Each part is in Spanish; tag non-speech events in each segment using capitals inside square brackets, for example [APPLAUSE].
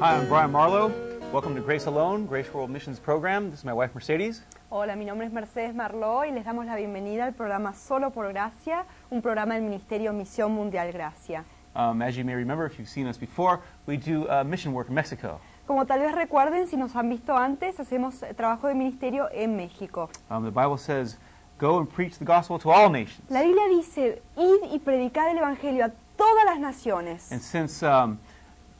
Hi, I'm Brian Marlowe. Welcome to Grace Alone, Grace World Missions Program. This is my wife Mercedes. Hola, mi nombre es Mercedes Marló y les damos la bienvenida al programa Solo por Gracia, un programa del Ministerio Misión Mundial Gracia. Um, as you may remember, if you've seen us before, we do uh, mission work in Mexico. Como tal vez recuerden, si nos han visto antes, hacemos eh, trabajo de ministerio en México. Um, the Bible says, "Go and preach the gospel to all nations." La Biblia dice, id y predicad el Evangelio a todas las naciones. And since um,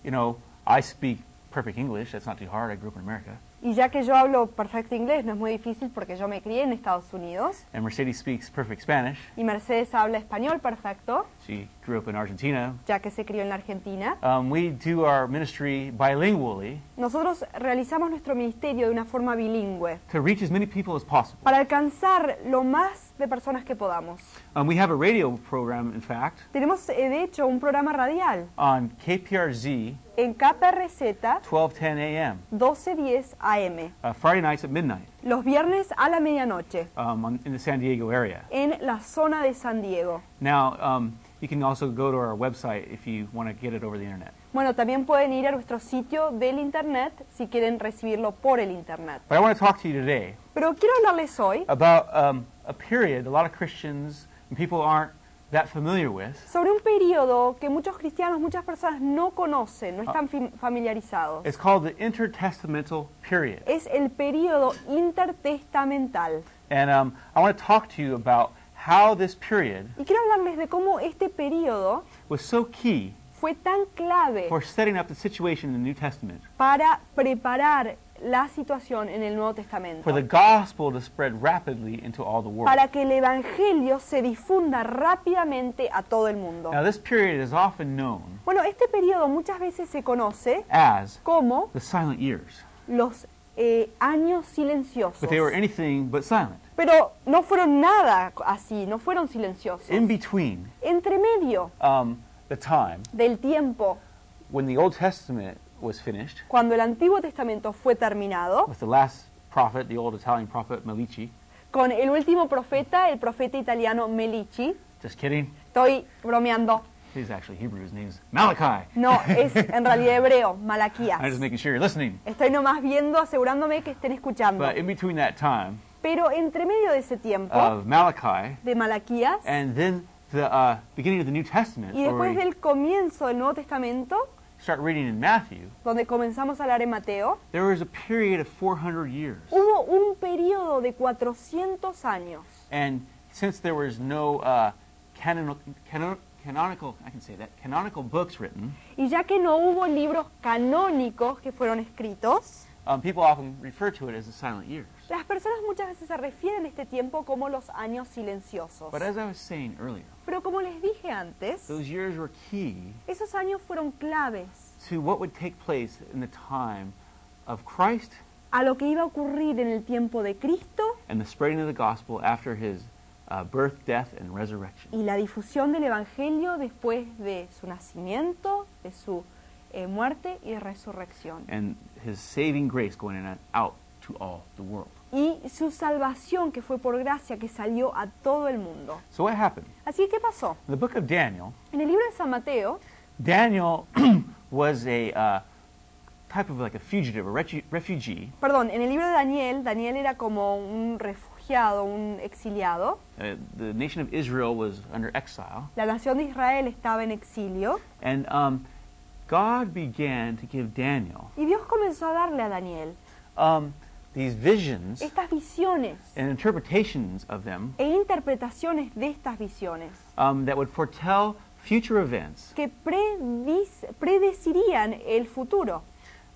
you know I speak perfect English, that's not too hard. I grew up in America, Y ya que yo hablo perfecto inglés, no es muy difícil porque yo me crié en Estados Unidos, and Mercedes speaks perfect Spanish. y Mercedes habla español perfecto, She grew up in Argentina. ya que se crió en la Argentina. Um, we do our ministry bilingually Nosotros realizamos nuestro ministerio de una forma bilingüe to reach as many people as possible. para alcanzar lo más de personas que podamos. Um, we have a radio program, in fact, Tenemos, eh, de hecho, un programa radial on KPRZ, en KPRZ 1210 a.m. 1210 AM, Uh, Friday nights at midnight los viernes a la medianoche, um, on, in the San Diego area. en la zona de San Diego. Now, um, you can also go to our website if you want to get it over the internet. Bueno, también pueden ir a nuestro sitio del internet si quieren recibirlo por el internet. But I want to talk to you today Pero quiero hablarles hoy about um, a period a lot of Christians and people aren't that familiar with. sobre un periodo que muchos cristianos, muchas personas no conocen, no están fam- familiarizados. It's called the intertestamental period. Es el periodo intertestamental. And um, I want to talk to you about how this period Y quiero hablarles de cómo este periodo was so key fue tan clave for setting up the situation in the New Testament, para preparar la situación en el Nuevo Testamento. for the gospel to spread rapidly into all the world. Para que el Evangelio se difunda rápidamente a todo el mundo. Now, this period is often known Bueno, este periodo muchas veces se conoce as como the silent years, los eh, años silenciosos. but they were anything but silent. Pero no fueron nada así, no fueron silenciosos. In between Entre medio um, the time del tiempo when the Old Testament was finished, cuando el Antiguo Testamento fue terminado, with the last prophet, the old Italian prophet Melici, con el último profeta, el profeta italiano Melici, just kidding, estoy bromeando, he's actually Hebrew, his name's Malachi. no, es en realidad hebreo, I'm just Malaquías. making sure you're listening. Estoy nomás viendo, asegurándome que estén escuchando. But in between that time Pero entre medio de ese tiempo, of Malachi de Malaquías, and then the uh, beginning of the New Testament, y después del comienzo del Nuevo Testamento, start reading in Matthew, donde comenzamos a hablar en Mateo, there was a period of 400 years. hubo un periodo de 400 años. And since there was no uh, canon, canon, canonical, I can say that, canonical books written, Y ya que no hubo libros canónicos que fueron escritos, um, people often refer to it as the silent years. Las personas muchas veces se refieren a este tiempo como los años silenciosos. But as I was saying earlier, Pero como les dije antes, those years were key esos años fueron claves to what would take place in the time of Christ a lo que iba a ocurrir en el tiempo de Cristo and the spreading of the gospel after his uh, birth, death, and resurrection. y la difusión del Evangelio después de su nacimiento, de su eh, muerte y resurrección. And his saving grace going in and out to all the world. Y su salvación que fue por gracia, que salió a todo el mundo. So what happened? Así que, ¿qué pasó? In the book of Daniel, En el libro de San Mateo, Daniel [CLEARS THROAT] was a uh, type of like a fugitive, a refu- refugee. perdón, en el libro de Daniel, Daniel era como un refugiado, un exiliado. Uh, the nation of Israel was under exile, La nación de Israel estaba en exilio and um, God began to give Daniel y Dios comenzó a darle a Daniel um, these visions estas visiones and interpretations of them e interpretaciones de estas visiones um, that would foretell future events que predecirían el futuro,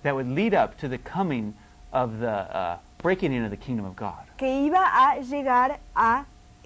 that would lead up to the coming of the uh, breaking in of the kingdom of God. que iba a llegar a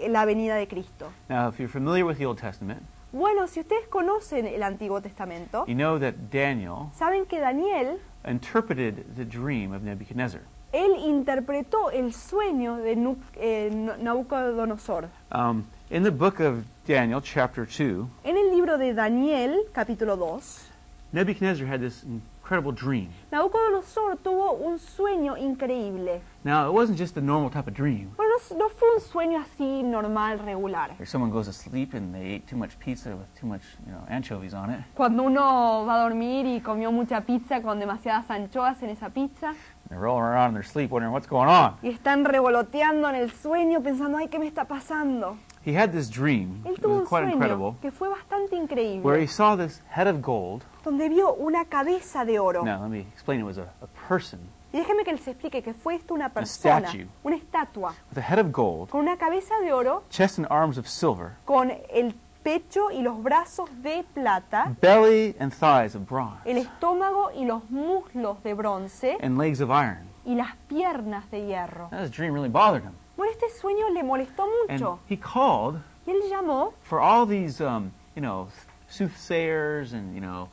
la venida de Cristo. Now, if you're familiar with the Old Testament, Bueno, si ustedes conocen el Antiguo Testamento, you know that Daniel saben que Daniel, interpreted the dream of Nebuchadnezzar. Él interpretó el sueño de eh, Nabucodonosor. Um, in the book of Daniel, chapter 2, En el libro de Daniel, capítulo 2, Nebuchadnezzar had this incredible dream. Nabucodonosor tuvo un sueño increíble. Now, it wasn't just a normal type of dream. Bueno, no, no fue un sueño así normal, regular. Or someone goes to sleep and they ate too much pizza with too much, you know, anchovies on it. Cuando uno va a dormir y comió mucha pizza con demasiadas anchoas en esa pizza They're rolling around in their sleep wondering what's going on. y están revoloteando en el sueño pensando, ay, ¿qué me está pasando? He had this dream, Él it tuvo was un quite sueño incredible, que fue bastante where he increíble, saw this head of gold. donde vio una cabeza de oro. Now, let me explain. It was a, a person Y déjeme que les explique que fue esto una persona, statue. una estatua, with a head of gold, con una cabeza de oro, chest and arms of silver, con el pecho y los brazos de plata, belly and thighs of bronze, el estómago y los muslos de bronce and legs of iron. y las piernas de hierro. Now, this dream really bothered him. Bueno, este sueño le molestó And mucho he called y él llamó for all these, um, you know, soothsayers and, you know,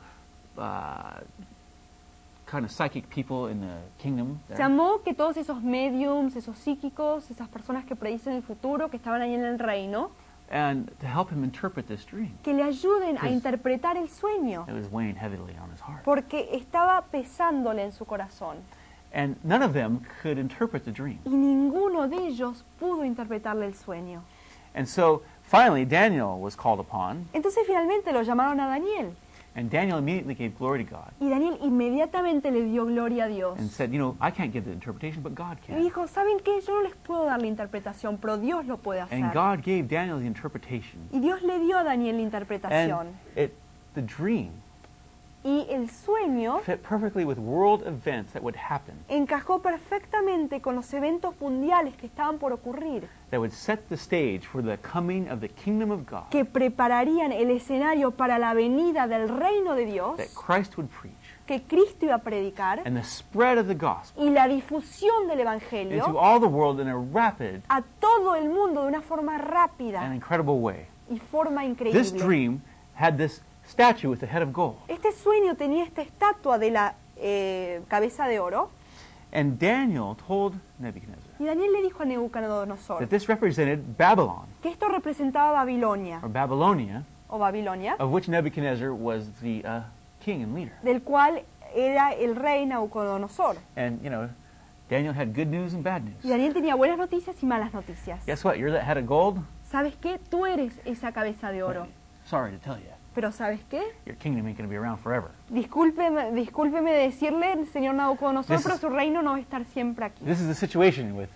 uh, kind of psychic people in the kingdom. there. Llamó que todos esos mediums, esos psíquicos, esas personas que predicen el futuro, que estaban ahí en el reino, and to help him interpret this dream. que le ayuden a interpretar el sueño, It was weighing heavily on his heart. porque estaba pesándole en su corazón. And none of them could interpret the dream. Y ninguno de ellos pudo interpretarle el sueño. And so finally, Daniel was called upon, Entonces finalmente lo llamaron a Daniel. And Daniel immediately gave glory to God Y Daniel inmediatamente le dio gloria a Dios. and said, You know, I can't give the interpretation, but God Y can. dijo, ¿saben qué? Yo no les puedo dar la interpretación, pero Dios lo puede hacer. And God gave Daniel the interpretation. Y Dios le dio a Daniel la interpretación. And it, the dream Y el sueño fit perfectly with world events that would happen encajó perfectamente con los eventos mundiales que estaban por ocurrir, that would set the stage for the coming of the kingdom of God que prepararían el escenario para la venida del reino de Dios, that Christ would preach que Cristo iba a predicar, and the spread of the gospel y la difusión del into Evangelio all the world in a rapid a todo el mundo de una forma and rápida incredible way. y forma This increíble. dream had this statue with the head of gold. Este sueño tenía esta estatua de la eh, cabeza de oro, And Daniel told Nebuchadnezzar y Daniel le dijo a Nebuchadnezzar that this represented Babylon, que esto representaba Babilonia, or Babylonia, o Babilonia, of which Nebuchadnezzar was the uh, king and leader. del cual era el rey Nabucodonosor. And, you know, Daniel had good news and bad Y news. Daniel tenía buenas noticias y malas noticias. Guess what? You're that head of gold? ¿Sabes qué? Tú eres esa cabeza de oro. Sorry to tell you, Pero ¿sabes qué? your kingdom ain't going to be around forever. Discúlpeme, discúlpeme decirle, señor Nabucodonosor, This pero su reino no va a estar siempre aquí. This is the situation with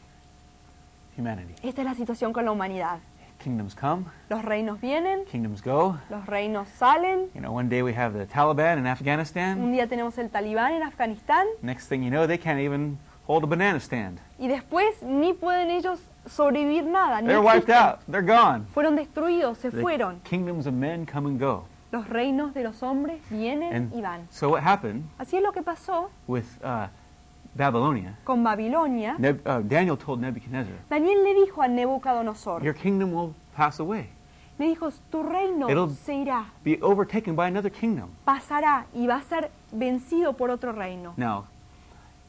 humanity. Esta es la situación con la humanidad. Kingdoms come, Los reinos vienen, kingdoms go. los reinos salen. You know, one day we have the Taliban in Un Afghanistan. día tenemos el talibán en Afganistán Next thing you know, they can't even hold a banana stand. y después ni pueden ellos sobrevivir nada. Ni They're wiped out. They're gone. Fueron destruidos, se The fueron. kingdoms of men come and go. Los reinos de los hombres vienen And y van. so what happened Así es lo que pasó with uh, Babylonia? con Babilonia. Neb- uh, Daniel told Nebuchadnezzar, Daniel le dijo a "Your kingdom will pass away, le dijo, tu reino It'll- se irá, be overtaken by another kingdom." pasará y va a ser vencido por otro reino. Now,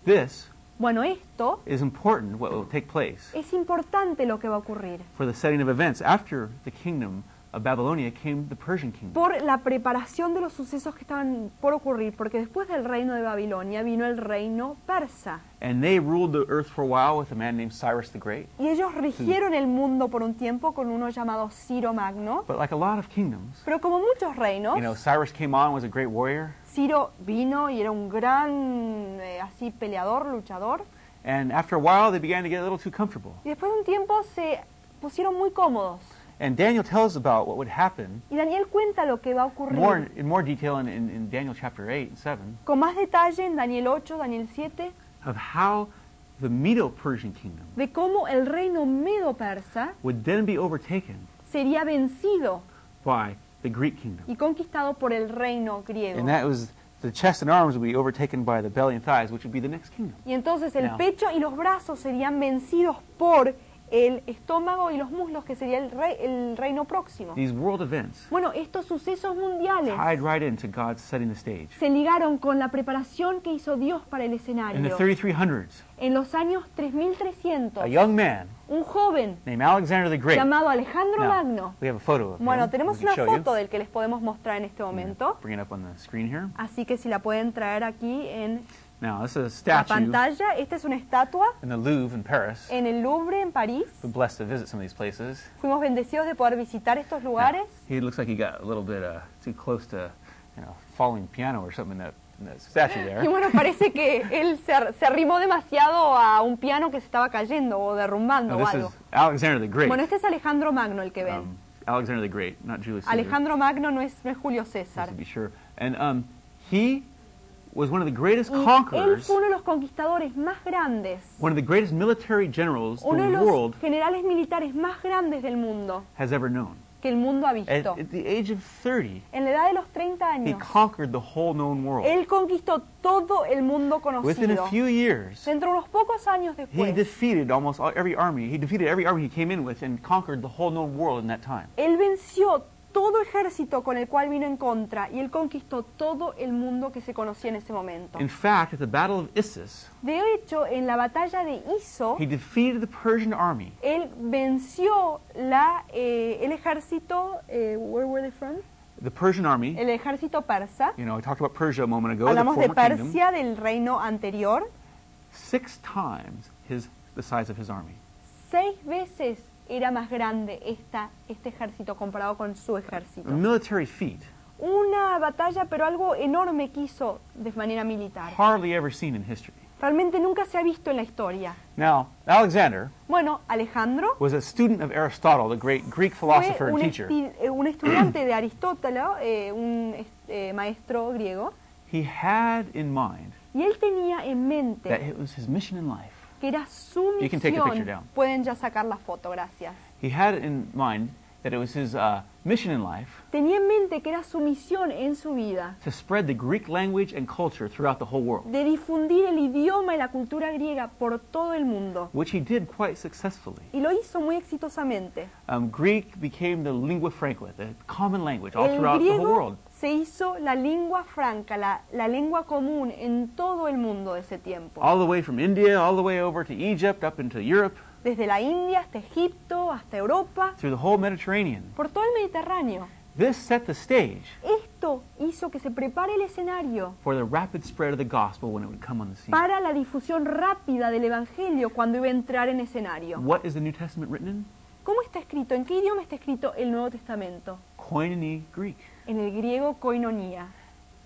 this Bueno, esto is important. What will take place es importante lo que va a ocurrir. for the setting of events after the kingdom of Babylonia came the Persian kingdom. Por la preparación de los sucesos que estaban por ocurrir, porque después del reino de Babilonia vino el reino persa. And they ruled the earth for a while with a man named Cyrus the Great. Y ellos rigieron el mundo por un tiempo con uno llamado Ciro Magno. But like a lot of kingdoms, Pero como muchos reinos, you know, Cyrus came on was a great warrior, Ciro vino y era un gran eh, así peleador, luchador. and after a while they began to get a little too comfortable. Y después de un tiempo se pusieron muy cómodos. And Daniel tells about what would happen Y Daniel cuenta lo que va a ocurrir more in more detail in, in, in Daniel chapter 8 and 7 con más detalle en Daniel 8, Daniel 7, of how the Medo-Persian kingdom de cómo el reino medo-persa would then be overtaken sería vencido by the Greek kingdom. y conquistado por el reino griego. And that was the chest and arms would be overtaken by the belly and thighs, which would be the next kingdom. Y entonces el No. pecho y los brazos serían vencidos por el estómago y los muslos, que sería el, rey- el reino próximo. These world events Bueno, estos sucesos mundiales tied right into God's setting the stage. se ligaron con la preparación que hizo Dios para el In the escenario. 3300s, En los años 3300, a young man un joven named Alexander the Great. llamado Alejandro Now, Magno. we have a photo of Bueno, him. tenemos we can una show you. foto del que les podemos mostrar en este momento, Bring it up on the screen here. así que si la pueden traer aquí en Now, this is a La statue pantalla, esta es una estatua in the Louvre in Paris. en el Louvre, en París. We're blessed to visit some of these places. Fuimos bendecidos de poder visitar estos Now, lugares. he looks like he got a little bit uh, too close to, you know, falling piano or something in that, in that statue [LAUGHS] Y there. bueno, parece que él se, ar- se arrimó demasiado a un piano que se estaba cayendo o derrumbando o algo. Alexander the Great. Bueno, este es Alejandro Magno el que ven. Um, Alexander the Great, not Julius Caesar. Alejandro Magno no es, no es Julio just César. to be sure. And um, he was one of the greatest Y él conquerors, fue uno de los conquistadores más grandes, one of the greatest military generals uno de the los world generales militares más grandes del mundo has ever known. que el mundo ha At, visto. at the age of 30, En la edad de los 30 he años, conquered the whole known world. él conquistó todo el mundo Within a conocido. few years, Dentro de unos pocos años he después, defeated almost every army. He defeated every army he came in with and conquered the whole known world in that time. él venció todo ejército con el cual vino en contra y él conquistó todo el mundo que se conocía en ese momento. In fact, at the Battle of Issus, De hecho, en la batalla de Iso, he defeated the Persian army. él venció la, eh, el ejército, eh, where were they from? The Persian army, El ejército persa. you know, we talked about Persia a moment ago, the Hablamos de former kingdom, Persia, del reino anterior. six times his, the size of his army. Seis veces era más grande esta, este ejército comparado con su A ejército. military feat Una batalla, pero algo enorme que hizo de manera militar. hardly ever seen in history. Realmente nunca se ha visto en la historia. Now, Alexander Bueno, Alejandro was a student of Aristotle, the great Greek philosopher and teacher. eh, un estudiante de Aristóteles, eh, un eh, maestro griego, He had in mind y él tenía en mente that it was his mission in life. Que era su You can take picture misión. down. Pueden ya sacar la foto, gracias. He had in mind that it was his uh, mission in life Tenía en mente que era su misión en su vida to spread the Greek language and culture throughout the whole world, de difundir el idioma y la cultura griega por todo el mundo. which he did quite successfully. Y lo hizo muy exitosamente. Um, Greek became the lingua franca, the common language all El throughout the whole griego world. Se hizo la lengua franca, la, la lengua común en todo el mundo de ese tiempo. All the way from India, all the way over to Egypt, up into Europe, Desde la India hasta Egipto, hasta Europa, through the whole Mediterranean. por todo el Mediterráneo. This set the stage Esto hizo que se prepare el escenario for the rapid spread of the gospel when it would come on the scene. para la difusión rápida del Evangelio cuando iba a entrar en escenario. What is the New Testament written in? ¿Cómo está escrito? ¿En qué idioma está escrito el Nuevo Testamento? Koinonia Greek. En el griego koinonia.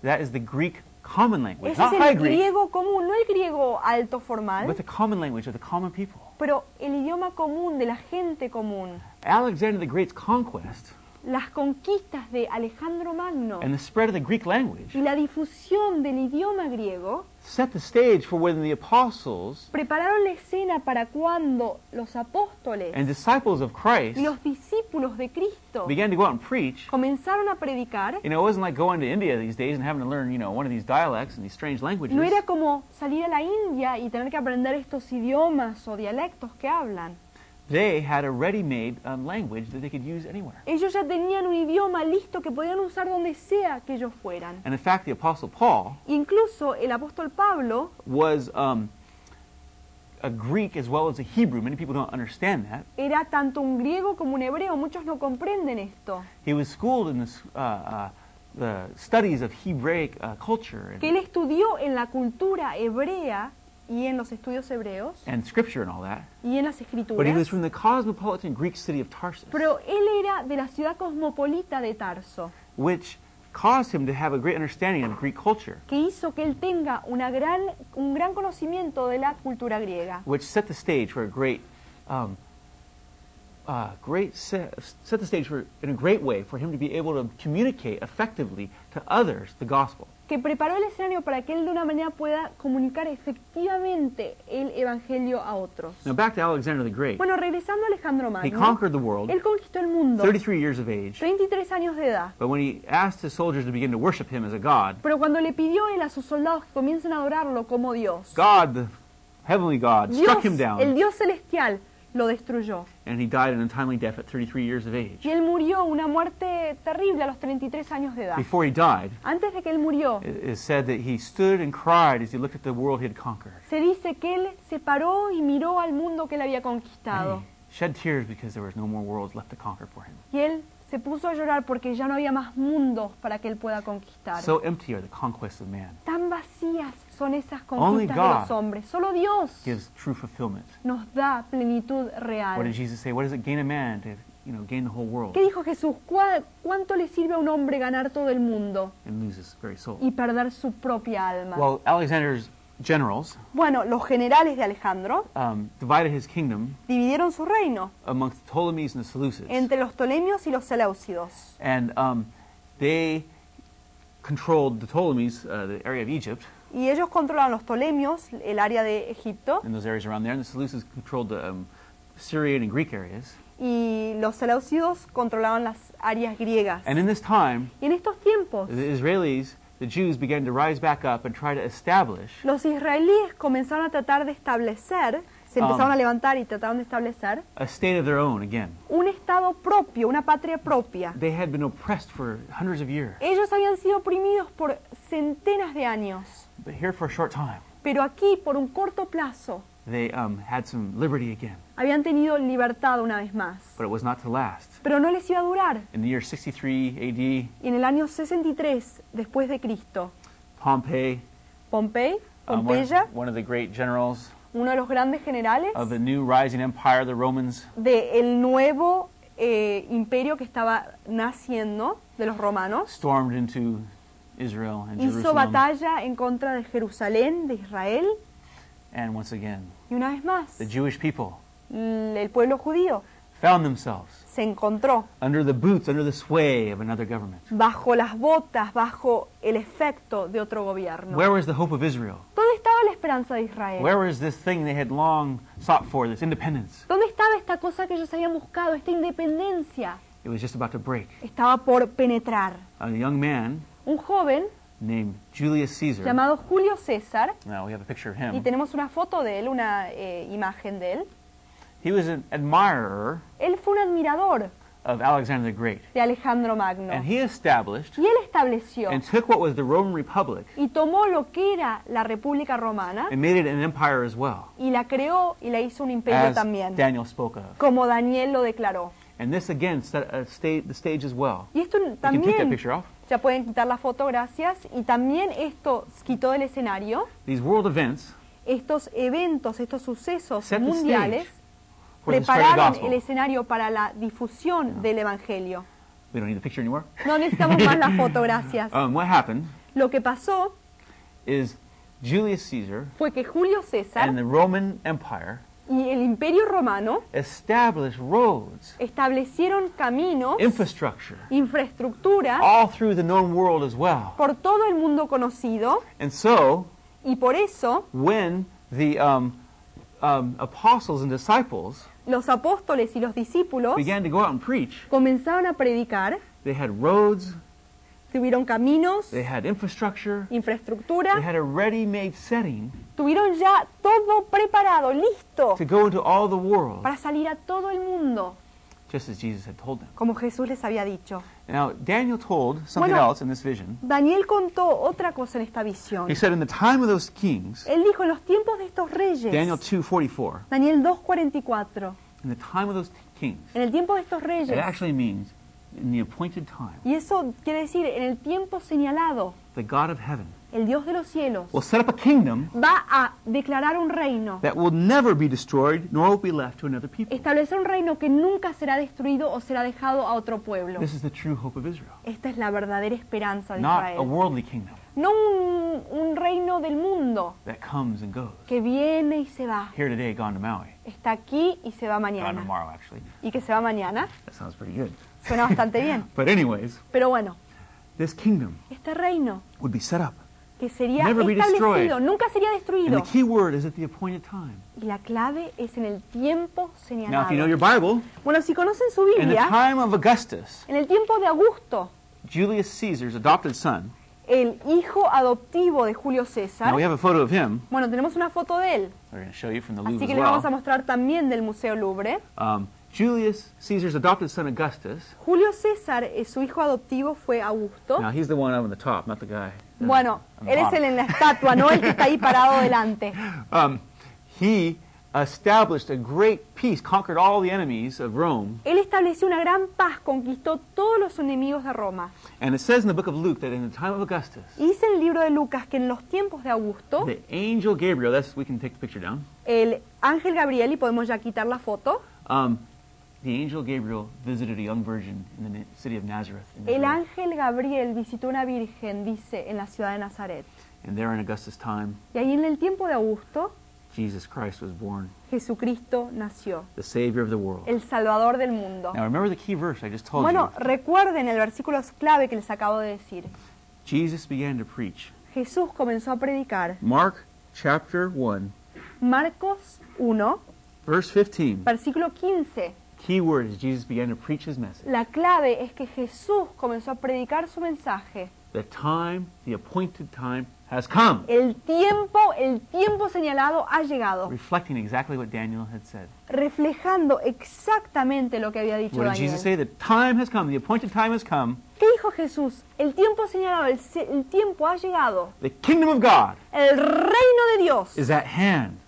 That is the Greek common language, Ese not es high el Greek, griego común, no el griego alto formal, but the common language of the common people. pero el idioma común de la gente común. Alexander the Great's conquest Las conquistas de Alejandro Magno and the spread of the Greek language y la difusión del idioma griego set the stage for when the apostles prepararon la escena para cuando los apóstoles and disciples of Christ y los discípulos de Cristo began to go out and preach. comenzaron a predicar. You know, it wasn't like going to India these days and having to learn, you know, one of these dialects and these strange languages. No era como salir a la India y tener que aprender estos idiomas o dialectos que hablan. They had a ready-made um, language that they could use anywhere. Ellos ya tenían un idioma listo que podían usar donde sea que ellos fueran. And in fact, the apostle Paul Incluso el apóstol Pablo was um, a Greek as well as a Hebrew. Many people don't understand that. era tanto un griego como un hebreo. Muchos no comprenden esto. He was schooled in this, uh, uh, the studies of Hebraic uh, culture Que él estudió en la cultura hebrea y en los estudios hebreos and scripture and all that. y en las But he was escrituras. from the cosmopolitan Greek city of Tarsus, Pero él era de la ciudad cosmopolita de Tarso, which caused him to have a great understanding of Greek culture, que hizo que él tenga una gran, un gran conocimiento de la cultura griega. which set the stage for a great, um, uh, great set, set the stage for in a great way for him to be able to communicate effectively to others the gospel. que preparó el escenario para que él de una manera pueda comunicar efectivamente el Evangelio a otros. Now back to Alexander the Great. Bueno, regresando a Alejandro He Magno, conquered the world, él conquistó el mundo, 33 years of age. 33 años de edad. But when he asked his soldiers to begin to worship him as a god, Pero cuando le pidió él a sus soldados que comiencen a adorarlo como Dios, God, the heavenly God, struck Dios, him down, el Dios celestial, lo destruyó. And he died an untimely death at 33 years of age. Y él murió una muerte terrible a los 33 años de edad. Before he died, Antes de que él murió, it is said that he stood and cried as he looked at the world he had conquered. se dice que él se paró y miró al mundo que él había conquistado. he shed tears because there was no more worlds left to conquer for him. Y él se puso a llorar porque ya no había más mundos para que él pueda conquistar. So empty are the conquests of man. Tan vacías son esas conquistas de los hombres. Solo Dios Gives true fulfillment. nos da plenitud What did real. Jesus say? What does it gain a man to, you know, gain the whole world ¿Qué dijo Jesús? ¿Cuá- ¿Cuánto le sirve a un hombre ganar todo el mundo and lose his very soul? y perder su propia alma? Well, Alexander's generals Bueno, los generales de Alejandro um, divided his kingdom dividieron su reino amongst the Ptolemies and the Seleucids. entre los Ptolemios y los Seleucidos. and um, they controlled the Ptolemies, uh, the area of Egypt, Y ellos controlaban los Ptolemios, el área de Egipto, and those areas around there, and the Seleucids controlled the um, Syrian and Greek areas. y los Seleucidos controlaban las áreas griegas. And in this time, Y en estos tiempos, the Israelis, the Jews, began to rise back up and try to establish los israelíes comenzaron a tratar de establecer, se Um, empezaron a levantar y trataron de establecer a state of their own again. un estado propio, una patria propia. They had been oppressed for hundreds of years, Ellos habían sido oprimidos por centenas de años, but here for a short time, pero aquí, por un corto plazo, they um, had some liberty again. habían tenido libertad una vez más. But it was not to last. Pero no les iba a durar. In the year 63 AD, Y en el año 63 después de Cristo, Pompey, Pompey, um, one, Pompeya, one of the great generals uno de los grandes generales of the new rising empire, the Romans, del nuevo eh, imperio que estaba naciendo de los romanos, stormed into Israel and hizo Jerusalem. batalla en contra de Jerusalén, de Israel, And once again, y una vez más, the Jewish people el pueblo judío found themselves se encontró under the boots, under the sway of another government. bajo las botas, bajo el efecto de otro gobierno. Where was the hope of Israel? ¿Dónde estaba la esperanza de Israel? Where was this thing they had long sought for, this independence? ¿Dónde estaba esta cosa que ellos habían buscado, esta independencia? It was just about to break. Estaba por penetrar. A young man Un joven named Julius Caesar. llamado Julio César, Now we have a picture of y him. tenemos una foto de él, una eh, imagen de él. He was an admirer Él fue un admirador of Alexander the Great. de Alejandro Magno. And he established Y él estableció and took what was the Roman Republic y tomó lo que era la República Romana and made it an empire as well, y la creó y la hizo un imperio as también, Daniel spoke of. como Daniel lo declaró. And this again set a sta- the stage as well. Y esto You can take that también, picture off. ya pueden quitar la foto, gracias, y también esto quitó del escenario These world events estos eventos, estos sucesos mundiales, prepararon el escenario para la difusión del Evangelio. We don't need the picture anymore. No necesitamos más la [LAUGHS] foto, gracias. Um, what happened Lo que pasó is Julius Caesar fue que Julio and César the Roman Empire y el Imperio Romano established roads, establecieron caminos, infrastructure, infraestructura all through the known world as well. por todo el mundo conocido And so, y por eso when the um, um, apostles and disciples los apóstoles y los discípulos began to go out and preach, comenzaron a predicar, they had roads, tuvieron caminos, they had infrastructure, they infraestructura, had a ready-made setting tuvieron ya todo preparado, listo to go into all the world, para salir a todo el mundo, just as Jesus had told them. como Jesús les había dicho. Now, Daniel told something Bueno. else in this vision. Daniel contó otra cosa en esta visión. He said, in the time of those kings, Él dijo, en los tiempos de estos reyes, Daniel 2.44, Daniel 2.44, in the time of those kings, en el tiempo de estos it reyes, actually means in the appointed time, y eso quiere decir, en el tiempo señalado, the God of heaven el Dios de los cielos will set up a kingdom va a declarar un reino, that will never be destroyed, nor will be left to another people. establecer un reino que nunca será destruido o será dejado a otro pueblo. This is the true hope of Israel. Esta es la verdadera esperanza de Not a Israel. worldly kingdom No un, un reino del mundo that comes and goes. que viene y se va. Here today, gone to Maui. Está aquí y se va Gone mañana. tomorrow, actually. Y que se va mañana. That sounds pretty good. Suena bastante bien. [LAUGHS] But anyways, Pero bueno, this kingdom este reino would be set up. Que sería establecido, nunca sería destruido. the key word is at the appointed time. Y la clave es en el tiempo Now, señalado. if you know your Bible, Bueno, si conocen su Biblia, Augustus, en el tiempo de Augusto, Julius Caesar's adopted son, el hijo adoptivo de Julio César, now we have a photo of him. bueno, tenemos una foto de él, show you from the Louvre así que les vamos a well. mostrar también del Museo Louvre. Um, Julius Caesar's adopted son, Augustus. Julio César, eh, su hijo adoptivo fue Augusto. Now, he's the one up on the top, not the guy. Bueno, él es el en la estatua, no el que está ahí parado delante. [LAUGHS] Um, he established a great peace, conquered all the enemies of Rome. Él estableció una gran paz, conquistó todos los enemigos de Roma. And it says in the book of Luke that in the time of Augustus, Y dice en el libro de Lucas que en los tiempos de Augusto, the angel Gabriel, that's we can take the picture down. el ángel Gabriel, y podemos ya quitar la foto, Um, the angel Gabriel visited a young virgin in the city of Nazareth. in el ángel Gabriel visitó una virgen, dice, en la ciudad de Nazaret. And there in Augustus' time, Y ahí en el tiempo de Augusto, Jesus Christ was born, Jesucristo nació, the Savior of the world. el Salvador del mundo. Now remember the key verse I just told Bueno, you. recuerden el versículo clave que les acabo de decir. Jesus began to preach. Jesús comenzó a predicar. Mark chapter 1, Marcos 1, verse 15. versículo 15. Key word is Jesus began to preach his message. La clave es que Jesús comenzó a predicar su mensaje. The time, the appointed time has come. El tiempo, el tiempo señalado ha llegado, Reflecting exactly what Daniel had said. reflejando exactamente lo que había dicho What did. Jesus say? The time has come, the appointed time has come. ¿Qué dijo Jesús? El tiempo señalado, el, tiempo ha llegado. The kingdom of God El reino de Dios is at hand.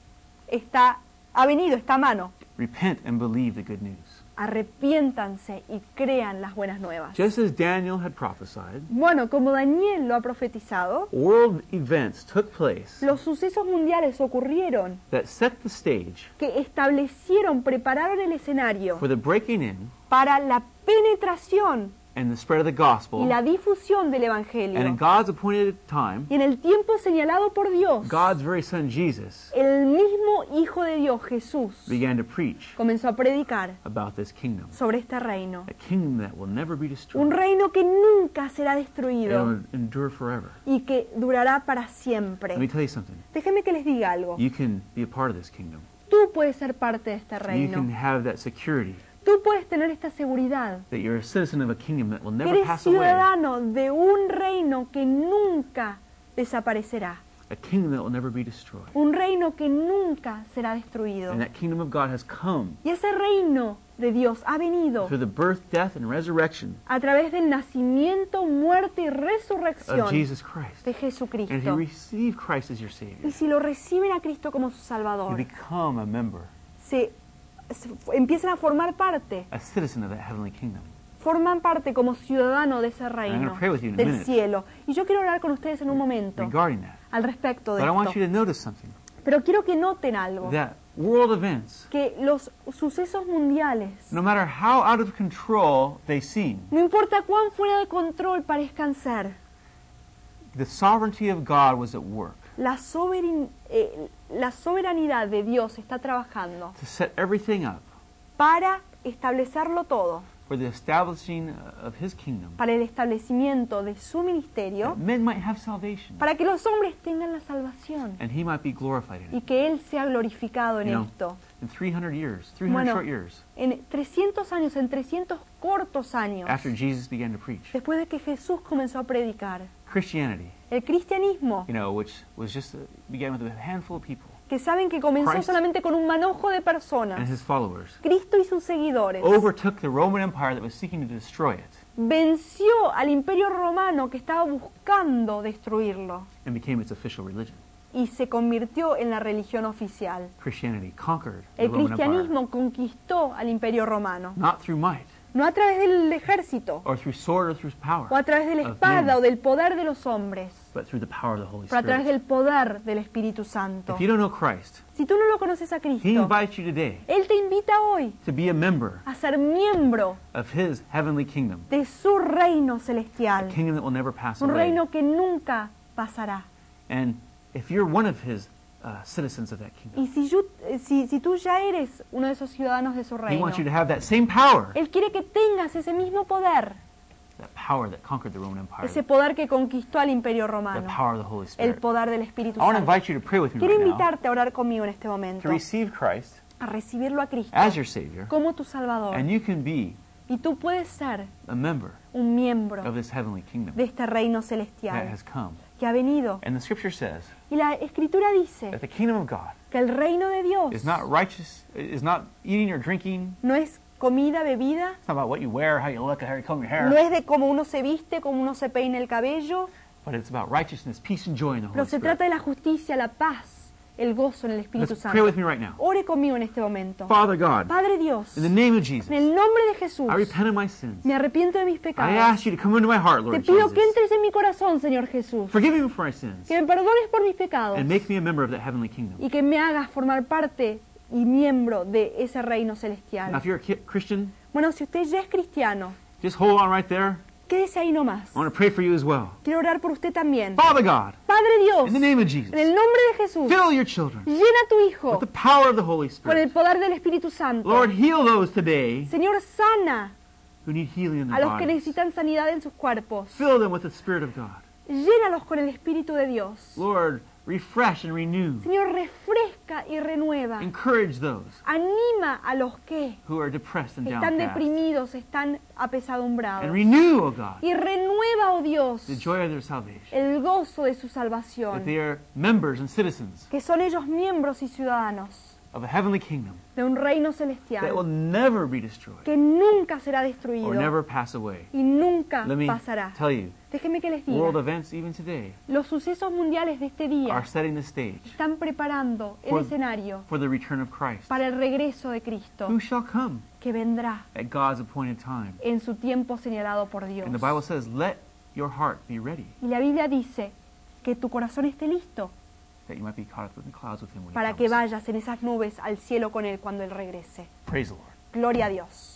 está, ha venido, está a mano. Repent and believe the good news. Arrepiéntanse y crean las buenas nuevas. Just as Daniel had prophesied, Bueno, como Daniel lo ha profetizado, world events took place los sucesos mundiales ocurrieron that set the stage que establecieron, prepararon el escenario for the breaking in para la penetración and the spread of the y gospel. la difusión del And in Evangelio. God's appointed time, Y en el tiempo señalado por Dios, God's very son Jesus el mismo Hijo de Dios, Jesús, began to preach comenzó a predicar about this kingdom. sobre este reino. A kingdom that will never be Un destroyed. reino que nunca será destruido will endure forever. y que durará para Let me siempre. tell you something. Déjeme que les diga algo. You can be a part of this kingdom. Tú puedes ser parte de este You can reino. have that security Tú puedes tener esta seguridad. that you're a citizen of a kingdom that will never eres pass away. ciudadano de un reino que nunca desaparecerá. A kingdom that will never be destroyed. Un reino que nunca será destruido. And that kingdom of God has come Y ese reino de Dios ha venido through the birth, death, and resurrection a través del nacimiento, muerte y of resurrección Jesus Christ. de And if Jesucristo. you receive Christ as your Savior, Y si lo reciben a Cristo como su you Salvador, become a member, se, se- empiezan a formar parte, a citizen of that heavenly kingdom. forman parte como ciudadano de ese reino del cielo. Y yo quiero hablar con ustedes en un momento al respecto de But I want esto. you to notice something. Pero quiero que noten algo. That world events, que los sucesos mundiales, no matter how out of control they seem, no importa cuán fuera de control parezcan ser, the sovereignty of God was at work la, soberin- eh, la soberanidad de Dios está trabajando to set everything up para establecerlo todo, for the establishing of His kingdom. para el establecimiento de su ministerio, That men might have salvation para que los hombres tengan la salvación and He might be glorified in y it. que Él sea glorificado en You know, esto. In 300 years, 300 Bueno, short years. En 300 años, en 300 cortos años, after Jesus began to preach, después de que Jesús comenzó a predicar, Christianity, el cristianismo, you know, which was just a, began with a handful of people. que saben que comenzó Christ solamente con un manojo de and personas, His followers, Cristo y sus seguidores, overtook the Roman Empire that was seeking to destroy it. venció al imperio romano que estaba buscando destruirlo and became its official religion. Y se convirtió en la religión oficial. Christianity conquered the El Roman Empire, cristianismo conquistó al imperio romano, not through might no a través del ejército or through sword or through power, o a través de la espada men, o del poder de los hombres, but through the power of the Holy pero a través Spirit. del poder del Espíritu Santo. If you don't know Christ, Si tú no lo conoces a He Cristo, invites you today Él te invita hoy to be a member a ser miembro of His heavenly kingdom, de su reino a celestial, kingdom that will never pass un away. reino que nunca pasará. And if you're one of His uh, citizens of that kingdom, Y si, yo- si, si tú ya eres uno de esos ciudadanos de su He reino, wants you to have that same power, Él quiere que tengas ese mismo poder, that power that conquered the Roman Empire, ese poder que conquistó al imperio the romano, power of the Holy el Spirit. poder del Espíritu I want to Santo. invite you to pray with me Quiero right now invitarte a orar conmigo en este to momento, receive Christ a recibirlo a Cristo as your Savior, como tu Salvador. and you can be Y tú puedes ser a member un miembro of this heavenly kingdom de este reino that celestial has come. que ha venido. And the Scripture says Y la Escritura dice that the kingdom of God que el reino de Dios is not righteous, is not eating or drinking. no es comida, bebida, It's not about what you wear, how you look, how you comb your hair, no es de cómo uno se viste, cómo uno se peina el cabello, but it's about righteousness, peace, and joy in the Holy pero se Spirit. trata de la justicia, la paz el gozo en el Espíritu Let's Santo. pray with me right now. Ore conmigo en este momento. Father God, Padre Dios, in the name of Jesus, en el nombre de Jesús, I repent of my sins. me arrepiento de mis I pecados. ask you to come into my heart, Te Lord pido que Jesus. entres en mi corazón, Señor Jesús. Forgive me for my sins Que me perdones por mis pecados and make me a member of that heavenly kingdom. y que me hagas formar parte y miembro de ese reino Now, celestial. if you're a Christian, Bueno, si usted ya es cristiano, just hold on right there. Quédese ahí nomás. I want to pray for you as well. Quiero orar por usted también. Father God, Padre Dios, in the name of Jesus, en el nombre de Jesús, fill your children llena a tu Hijo with the power of the Holy con el Spirit. poder del Espíritu Santo. Lord, heal those today Señor, sana who need healing in a their los que bodies. necesitan sanidad en sus cuerpos. Fill them with the Spirit of God. Llénalos con el Espíritu de Dios. Lord, refresh and renew. Señor, refresca y renueva. Encourage those Anima a los que who are depressed and están downcast. deprimidos, están And apesadumbrados. renew, O God, Y renueva, oh Dios, the joy of their salvation. el gozo de su That salvación. they are members and citizens Que son ellos miembros y ciudadanos of a heavenly kingdom de un reino that will celestial never be destroyed que nunca será or destruido never pass away. y nunca Let me pasará. tell you, Déjeme que les world diga, events even today los sucesos mundiales de este día are setting the stage están preparando el For- escenario for the return of Christ, para el regreso de Cristo who shall come que vendrá at God's appointed time. en su tiempo señalado por Dios. And the Bible says, let your heart be ready, Y la Biblia dice que tu corazón esté listo para que vayas en esas nubes al cielo con Él cuando Él regrese. Praise the Lord. Gloria a Dios.